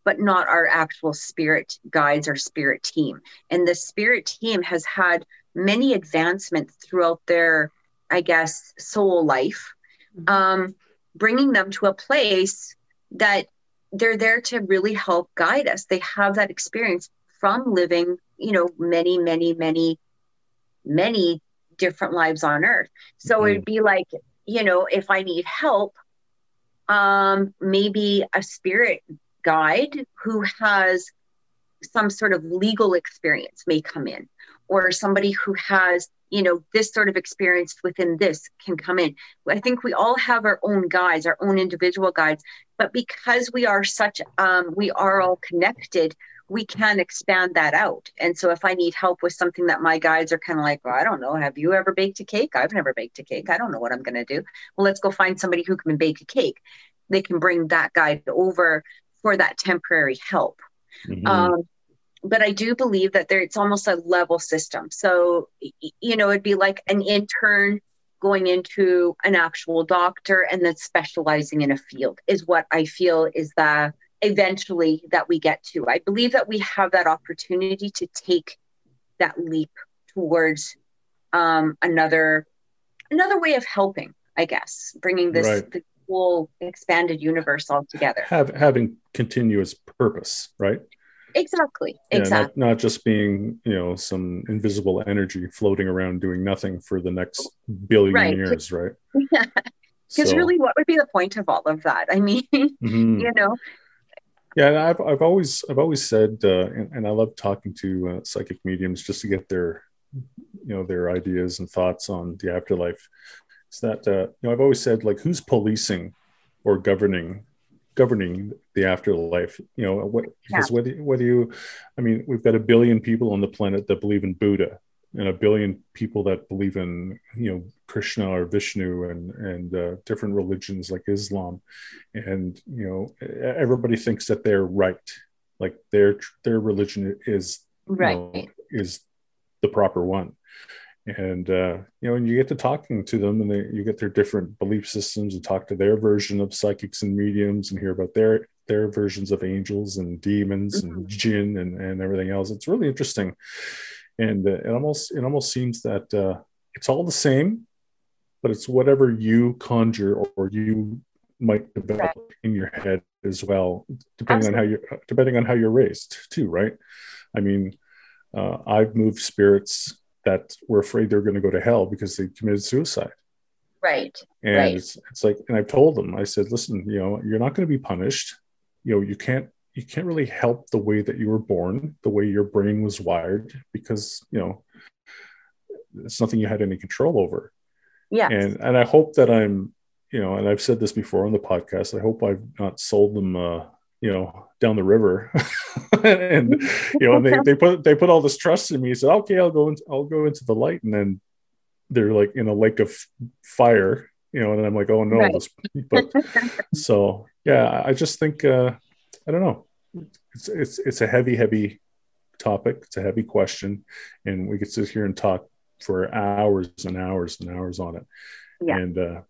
S5: but not our actual spirit guides or spirit team. And the spirit team has had many advancements throughout their i guess soul life. Um, bringing them to a place that they're there to really help guide us. They have that experience from living, you know, many, many, many, many different lives on earth. So
S4: Mhm.
S5: it'd be like, you know, if I need help, um, maybe a spirit guide who has some sort of legal experience may come in, or somebody who has you know this sort of experience within this can come in. I think we all have our own guides our own individual guides but because we are such um, we are all connected we can expand that out. And so if i need help with something that my guides are kind of like well i don't know. Have you ever baked a cake? I've never baked a cake. I don't know what i'm going to do. Well let's go find somebody who can bake a cake. They can bring that guide over for that temporary help.
S4: Mhm.
S5: um, but I do believe that there it's almost a level system. So you know, it'd be like an intern going into an actual doctor and then specializing in a field is what I feel is the eventually that we get to. I believe that we have that opportunity to take that leap towards um, another another way of helping I guess, bringing this
S4: Right.
S5: the whole expanded universe all together.
S4: Have having continuous purpose, right?
S5: Exactly.
S4: Yeah,
S5: Exactly.
S4: not, not just being, you know, some invisible energy floating around doing nothing for the next billion
S5: Right.
S4: years, right? (laughs)
S5: Because
S4: So,
S5: really, what would be the point of all of that? I mean, (laughs)
S4: mhm.
S5: you know,
S4: Yeah, and I've I've always I've always said, uh, and, and I love talking to uh, psychic mediums just to get their, you know, their ideas and thoughts on the afterlife. Is that uh, you know I've always said like who's policing or governing governing the afterlife? You know what because whether whether you, I mean we've got a billion people on the planet that believe in Buddha and a billion people that believe in you know Krishna or Vishnu and and uh, different religions like Islam, and you know everybody thinks that they're right, like their their religion is you
S5: right.
S4: know, is the proper one. And uh, you know, and you get to talking to them, and they, you get their different belief systems, and talk to their version of psychics and mediums, and hear about their their versions of angels and demons and jinn and, and everything else. It's really interesting, and uh, it almost it almost seems that uh, it's all the same, but it's whatever you conjure or you might develop in your head as well, depending on how you depending on how you're raised too, right? I mean, uh, I've moved spirits that were afraid they were going to go to hell because they committed suicide.
S5: Right.
S4: And
S5: Right.
S4: it's, it's like, and I've told them, I said, listen, you know, you're not going to be punished. You know, you can't, you can't really help the way that you were born, the way your brain was wired, because, you know, it's nothing you had any control over.
S5: Yeah.
S4: And, and I hope that I'm, you know, and I've said this before on the podcast, I hope I've not sold them, uh, you know, down the river (laughs) (laughs) and, you know, and they, they put, they put all this trust in me. He Said, okay, I'll go into, I'll go into the light. And then they're like in a lake of fire, you know, and I'm like, oh no,
S5: Right. (laughs)
S4: but (laughs) so yeah, I just think, uh, I don't know. It's, it's, it's a heavy, heavy topic. It's a heavy question and we could sit here and talk for hours and hours and hours on it.
S5: Yeah.
S4: And, uh,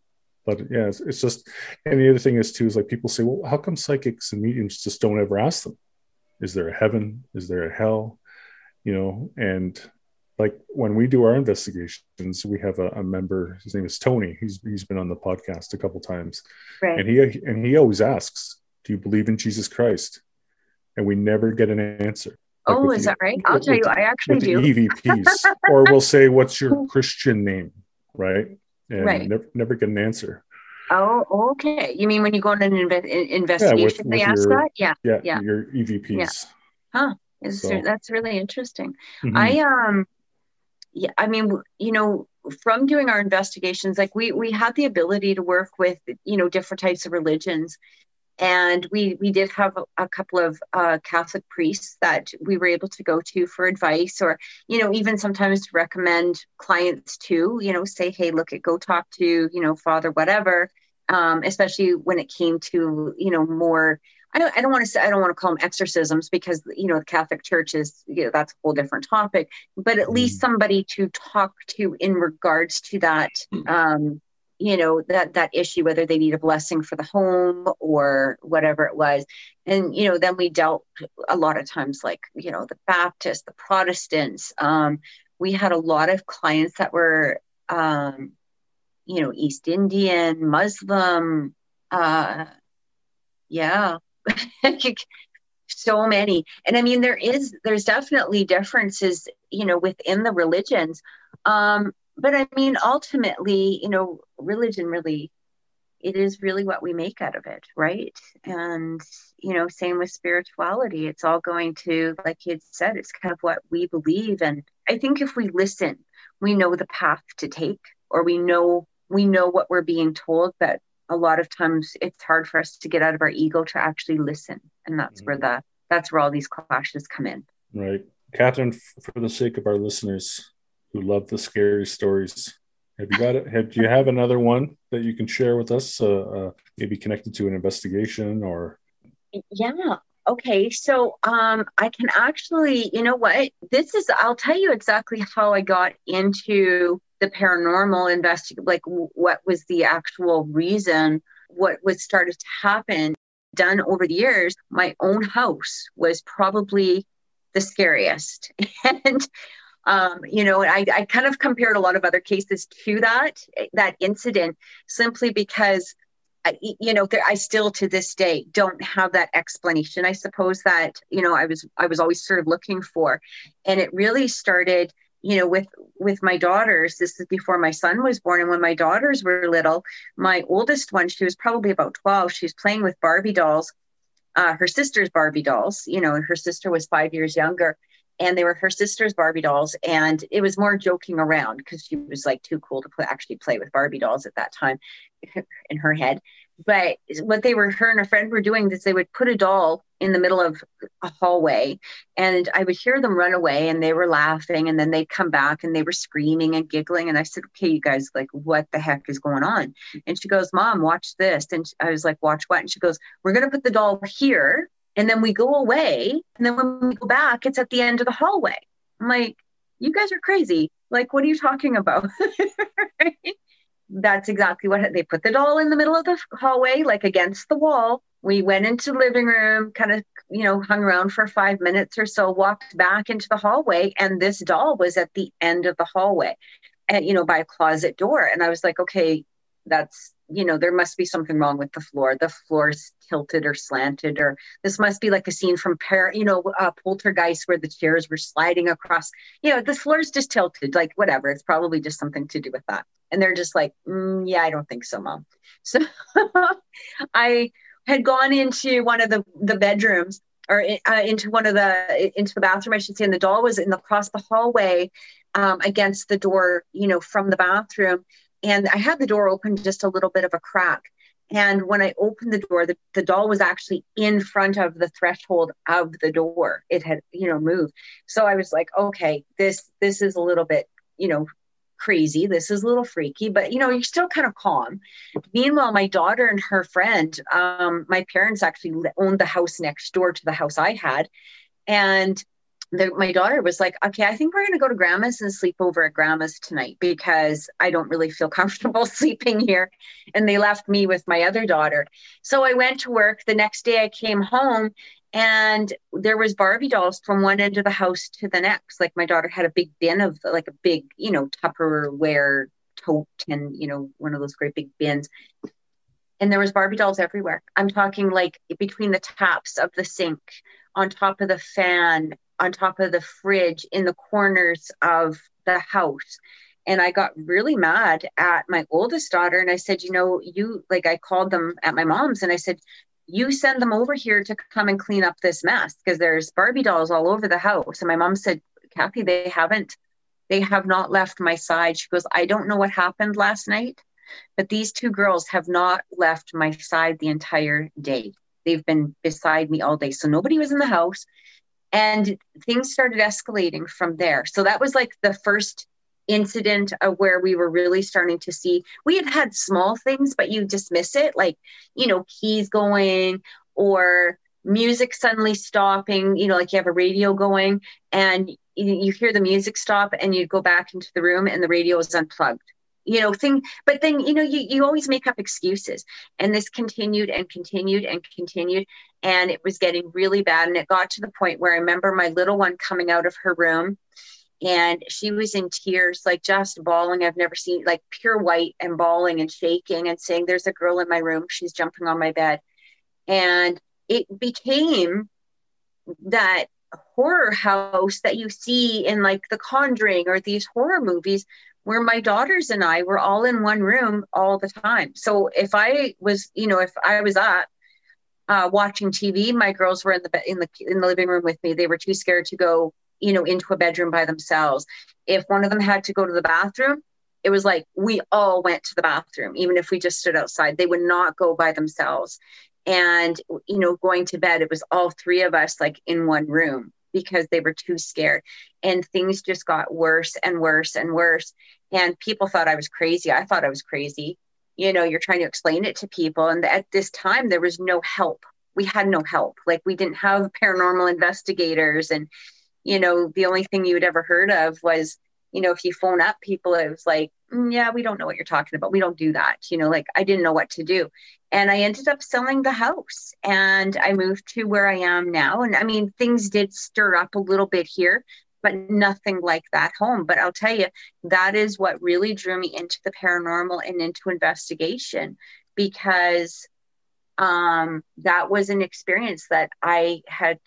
S4: but yeah, it's, it's just, and the other thing is too, is like people say, well, how come psychics and mediums just don't ever ask them? Is there a heaven? Is there a hell? You know, and like when we do our investigations, we have a, a member, his name is Tony. He's, he's been on the podcast a couple times
S5: Right.
S4: and he, and he always asks, do you believe in Jesus Christ? And we never get an answer. Like
S5: oh, is
S4: the-
S5: that right? I'll
S4: with
S5: tell you, I actually do.
S4: the EVPs, (laughs) or we'll say, "What's your Christian name?" Right, and
S5: Right.
S4: never, never get an answer.
S5: Oh, okay. You mean when you go on an inve- in- investigation, they
S4: with
S5: ask
S4: your-
S5: that? Yeah.
S4: Yeah,
S5: Yeah.
S4: your EVPs.
S5: Is
S4: So-
S5: that's really interesting.
S4: Mhm.
S5: I um yeah, I mean, you know, from doing our investigations, like we we had the ability to work with, you know, different types of religions. And we we did have a, a couple of uh, Catholic priests that we were able to go to for advice, or you know, even sometimes to recommend clients to, you know, say, hey, look, at go talk to, you know, Father whatever. Um, especially when it came to, you know, more I don't, I don't want to say I don't want to call them exorcisms because you know the Catholic Church is you know, that's a whole different topic. But at least somebody to talk to in regards to that, um, you know that that issue, whether they need a blessing for the home or whatever it was. And you know, then we dealt a lot of times like you know the Baptists, the Protestants. Um, we had a lot of clients that were, um, you know, East Indian, Muslim. Uh, yeah. (laughs) So many. And i mean there is there's definitely differences you know within the religions. Um but i mean ultimately you know religion really it is really what we make out of it right? And you know same with spirituality. It's all going to like you had said it's kind of what we believe. And i think if we listen we know the path to take or we know we know what we're being told but a lot of times it's hard for us to get out of our ego to actually listen and that's where the that's where all these clashes come in
S4: Right, Catherine. For the sake of our listeners who love the scary stories, have you got it? Have do you have another one that you can share with us? Uh, uh, maybe connected to an investigation or
S5: yeah okay so um i can actually you know what this is i'll tell you exactly how i got into the paranormal investig like what was the actual reason what was started to happen done over the years my own house was probably the scariest. (laughs) And Um, you know, I, I kind of compared a lot of other cases to that that incident simply because I, you know there, i still to this day don't have that explanation i suppose that you know i was i was always sort of looking for. And it really started you know with with my daughters this is before my son was born and when my daughters were little my oldest one she was probably about 12 she was playing with barbie dolls uh, her sister's barbie dolls you know her sister was five years younger and they were her sister's Barbie dolls. And it was more joking around because she was like too cool to play, actually play with Barbie dolls at that time (laughs) in her head. But what they were, her and a friend were doing is they would put a doll in the middle of a hallway and I would hear them run away and they were laughing and then they'd come back and they were screaming and giggling. And I said, okay, you guys, like, what the heck is going on? And she goes, mom, watch this. And I was like, watch what? And she goes, we're going to put the doll here and then we go away and then when we go back it's at the end of the hallway i'm like you guys are crazy like what are you talking about (laughs) that's exactly what they put the doll in the middle of the hallway like against the wall. We went into the living room kind of you know hung around for five minutes or so walked back into the hallway and this doll was at the end of the hallway and you know by a closet door. And i was like okay that's you know there must be something wrong with the floor. The floor's tilted or slanted or this must be like a scene from par you know uh, poltergeist where the chairs were sliding across. You know the floor's just tilted like whatever. It's probably just something to do with that. And they're just like mm, yeah i don't think so mom. (laughs) So i had gone into one of the the bedrooms or uh, into one of the into the bathroom i should say and the doll was in the across the hallway um, against the door you know from the bathroom and I had the door open just a little bit of a crack. And when I opened the door, the, the doll was actually in front of the threshold of the door. It had, you know, moved. So I was like, okay, this this is a little bit, you know, crazy. This is a little freaky, but you know, you're still kind of calm. Meanwhile, my daughter and her friend, um, my parents actually owned the house next door to the house I had. And the, my daughter was like, okay, I think we're going to go to grandma's and sleep over at grandma's tonight because I don't really feel (laughs) comfortable sleeping here. And they left me with my other daughter. So I went to work. The next day I came home and there was Barbie dolls from one end of the house to the next. Like my daughter had a big bin of like a big, you know, Tupperware tote and, you know, one of those great big bins and there was barbie dolls everywhere i'm talking like between the taps of the sink on top of the fan on top of the fridge in the corners of the house and I got really mad at my oldest daughter. And I said, you know, you like, I called them at my mom's and I said, you send them over here to come and clean up this mess because there's Barbie dolls all over the house. And my mom said, Kathy, they haven't, they have not left my side. She goes, I don't know what happened last night, but these two girls have not left my side the entire day. They've been beside me all day. So nobody was in the house and things started escalating from there. So that was like the first incident of where we were really starting to see we had had small things but you dismiss it like you know keys going or music suddenly stopping you know like you have a radio going and you hear the music stop and you go back into the room and the radio is unplugged you know thing but then you know you, you always make up excuses. And this continued and continued and continued and it was getting really bad. And it got to the point where i remember my little one coming out of her room and she was in tears like just bawling. I've never seen like pure white and bawling and shaking and saying there's a girl in my room. She's jumping on my bed. And it became that horror house that you see in like the conjuring or these horror movies where my daughters and I were all in one room all the time. So if I was, you know, if I was up uh, watching TV, my girls were in the in the in the living room with me. They were too scared to go, you know, into a bedroom by themselves. If one of them had to go to the bathroom, it was like we all went to the bathroom, even if we just stood outside. They would not go by themselves. And you know, going to bed, it was all three of us like in one room because they were too scared. And things just got worse and worse and worse. And people thought I was crazy. I thought I was crazy. You know, you're trying to explain it to people. And at this time, there was no help. We had no help. Like, we didn't have paranormal investigators. And, you know, the only thing you had ever heard of was, you know, if you phone up people, it was like, mm, yeah, we don't know what you're talking about. We don't do that. You know, like I didn't know what to do and I ended up selling the house and I moved to where I am now. And I mean, things did stir up a little bit here, but nothing like that home. But I'll tell you, that is what really drew me into the paranormal and into investigation because um, that was an experience that I had.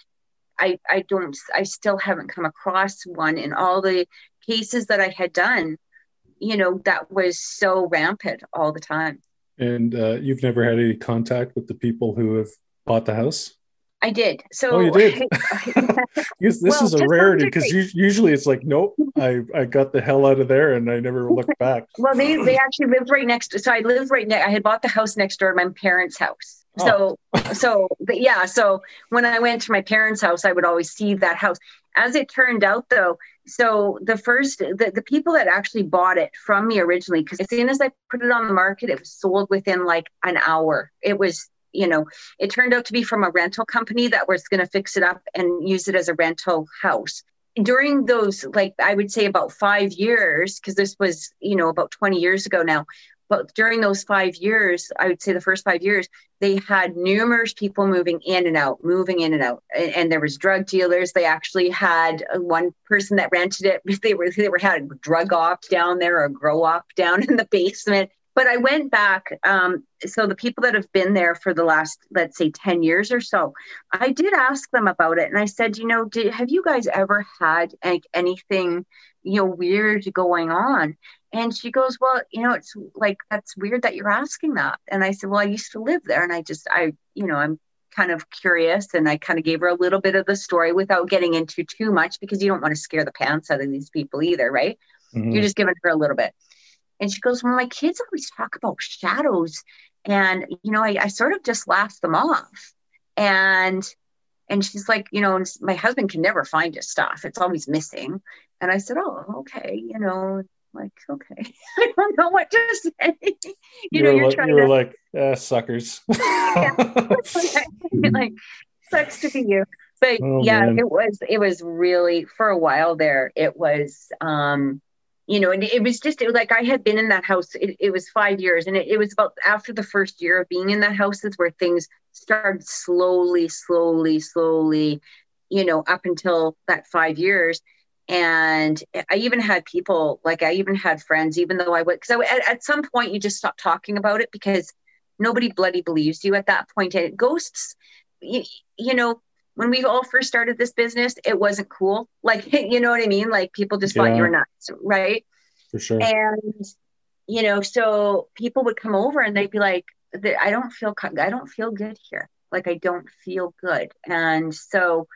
S5: I, I don't, I still haven't come across one in all the cases that I had done, you know, that was so rampant all the time.
S4: And uh, you've never had any contact with the people who have bought the house?
S5: I did. So
S4: oh, you did. (laughs) (laughs) this
S5: Well,
S4: is a rarity because usually it's like, nope, I I got the hell out of there and I never looked (laughs) back.
S5: Well, they they actually lived right next. So I lived right next. I had bought the house next door to my parents' house. So so but yeah. So when I went to my parents' house, I would always see that house. As it turned out, though, so the first the, the people that actually bought it from me originally, because as soon as I put it on the market, it was sold within like an hour. It was you know it turned out to be from a rental company that was going to fix it up and use it as a rental house during those like i would say about five years because this was you know about 20 years ago now but during those five years i would say the first five years they had numerous people moving in and out moving in and out. And, and there was drug dealers. They actually had uh, one person that rented it. (laughs) They were they were had drug op down there or grow op down (laughs) in the basement but i went back um, so the people that have been there for the last let's say 10 years or so i did ask them about it and i said you know did, have you guys ever had like, anything you know weird going on? And she goes well you know it's like that's weird that you're asking that. And i said well i used to live there and i just i you know i'm kind of curious and i kind of gave her a little bit of the story without getting into too much because you don't want to scare the pants out of these people either right?
S4: Mhm.
S5: you're just giving her a little bit and she goes well my kids always talk about shadows. And you know i, I sort of just laughed them off. And and she's like you know my husband can never find his stuff. It's always missing. And i said oh okay you know like okay. (laughs) I don't know what to say. (laughs) You, know you're
S4: like,
S5: trying
S4: you
S5: to
S4: like, ah, suckers. (laughs)
S5: like sucks to be you. But
S4: Oh,
S5: yeah
S4: man.
S5: it was it was really for a while there it was um you know and it was just it was like i had been in that house it, it was five years and it, it was about after the first year of being in that house is where things started slowly slowly slowly you know up until that five years and i even had people like i even had friends even though i would because at, at some point you just stop talking about it because nobody bloody believes you at that point. and ghosts you, you know when we all first started this business it wasn't cool. Like (laughs) you know what i mean? Like people just thought you were nuts right?
S4: For sure.
S5: and you know so people would come over and they'd be like i don't feel i don't feel good here. Like i don't feel good. And so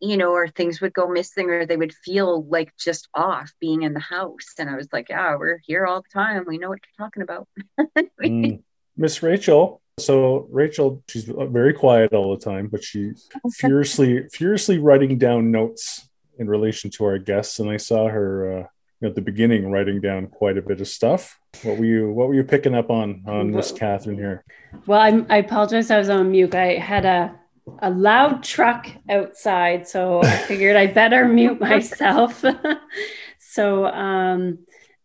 S5: you know or things would go missing or they would feel like just off being in the house. And i was like yeah we're here all the time. We know what you're talking about. (laughs)
S4: Mm. Miss Rachel. So Rachel, she's very quiet all the time, but she's furiously, furiously writing down notes in relation to our guests. And I saw her uh, at the beginning writing down quite a bit of stuff. What were you, what were you picking up on on Miss Catherine here?
S6: Well, I'm, I apologize. I was on mute. I had a a loud truck outside, so I (laughs) figured I better mute myself. (laughs) so, um,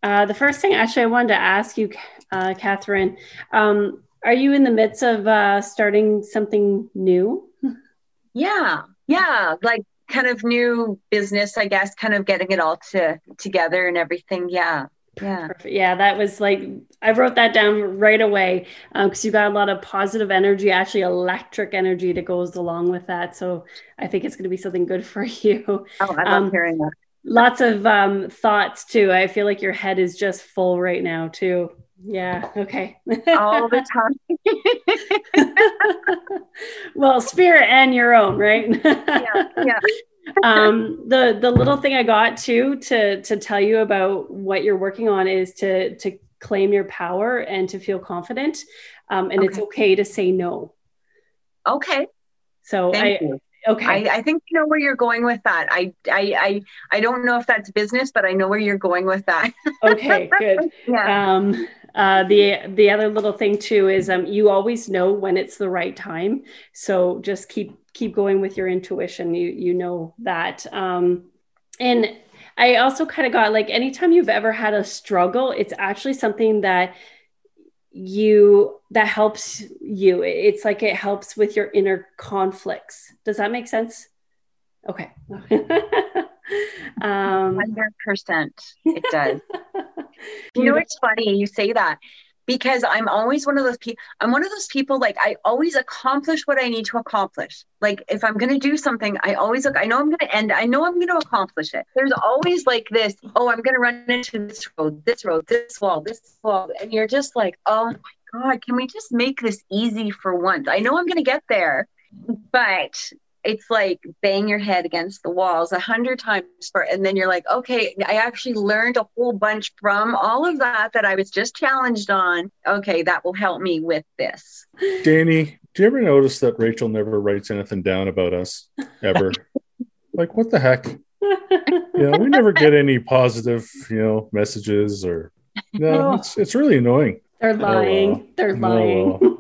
S6: uh, the first thing, actually, I wanted to ask you, uh, Catherine, um, are you in the midst of uh, starting something new?
S5: yeah yeah like kind of new business i guess kind of getting it all to together and everything yeah yeah
S6: Perfect. Yeah, that was like I wrote that down right away because you got a lot of positive energy, actually electric energy that goes along with that. So I think it's going to be something good for (laughs) you.
S5: oh, i love
S6: Um,
S5: hearing that
S6: Lots of um, thoughts too. I feel like your head is just full right now too. Yeah. Okay.
S5: all the (laughs) time
S6: well, spirit and your own, right?
S5: yeah yeah (laughs)
S6: um the the little thing i got too to to tell you about what you're working on is to to claim your power and to feel confident um and it's
S5: Okay.
S6: okay to say no
S5: okay
S6: so
S5: thank
S6: i
S5: you
S6: okay
S5: I, I think you know where you're going with that. I, I I I don't know if that's business, but I know where you're going with that.
S6: okay good (laughs)
S5: Yeah.
S6: um uh the the other little thing too is um you always know when it's the right time. So just keep keep going with your intuition. You you know that. Um and i also kind of got like anytime you've ever had a struggle it's actually something that you that helps you. It's like it helps with your inner conflicts. Does that make sense? Okay (laughs) (laughs) Um,
S5: Hundred percent, it does. (laughs) you know, it's funny you say that because I'm always one of those people. I'm one of those people like I always accomplish what I need to accomplish. Like if I'm going to do something, I always look. I know I'm going to end. I know I'm going to accomplish it. There's always like this. Oh, I'm going to run into this road, this road, this wall, this wall, and you're just like, oh my god, can we just make this easy for once? I know I'm going to get there, but it's like bang your head against the walls a hundred times for and then you're like okay i actually learned a whole bunch from all of that that i was just challenged on okay that will help me with this
S4: Danny, do you ever notice that Rachel never writes anything down about us ever? (laughs) like, what the heck? You know, we never get any positive, you know, messages or no, (laughs) it's it's really annoying.
S6: they're oh, lying.
S4: well.
S6: They're
S4: Oh,
S6: lying. (laughs)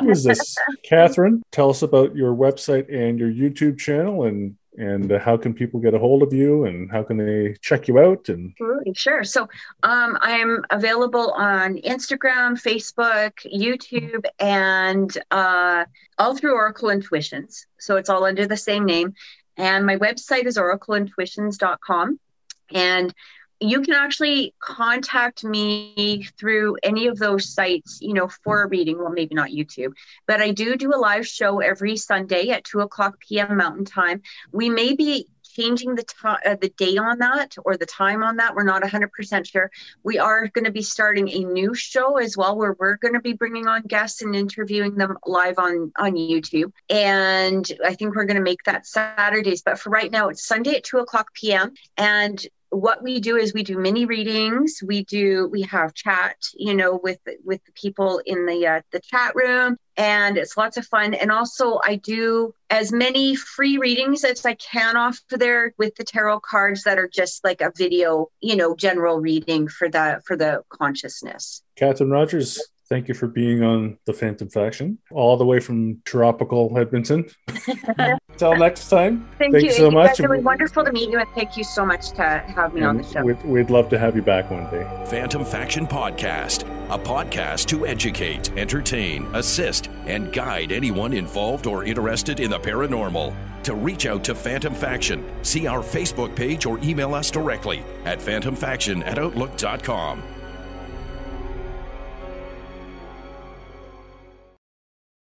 S4: Who is this? Catherine, tell us about your website and your YouTube channel and and uh, how can people get a hold of you and how can they check you out and
S5: sure. So um, I'm available on Instagram, Facebook, YouTube, and uh, all through Oracle Intuitions. So it's all under the same name. And my website is oracleintuitions.com. And you can actually contact me through any of those sites, you know, for a reading. Well, maybe not YouTube, but I do do a live show every Sunday at 2 o'clock p.m. Mountain Time. We may be changing the time, uh, the day on that or the time on that. We're not 100% sure. We are going to be starting a new show as well, where we're going to be bringing on guests and interviewing them live on on YouTube. And I think we're going to make that Saturdays. But for right now, it's Sunday at 2 o'clock p.m. And what we do is we do mini readings. We do we have chat you know with with the people in the uh, the chat room and it's lots of fun. And also i do as many free readings as i can off there with the tarot cards that are just like a video you know general reading for the for the consciousness.
S4: Catherine Rogers, thank you for being on the Phantom Faction, all the way from tropical Edmonton. (laughs) Until next time.
S5: thank
S4: Thank
S5: you
S4: you so
S5: It-
S4: much.
S5: it was wonderful to meet you and thank you so much to have me on the show
S4: We'd, we'd love to have you back one day.
S2: Phantom Faction Podcast, a podcast to educate, entertain, assist, and guide anyone involved or interested in the paranormal. To reach out to Phantom Faction, see our Facebook page or email us directly at phantomfaction at outlook.com.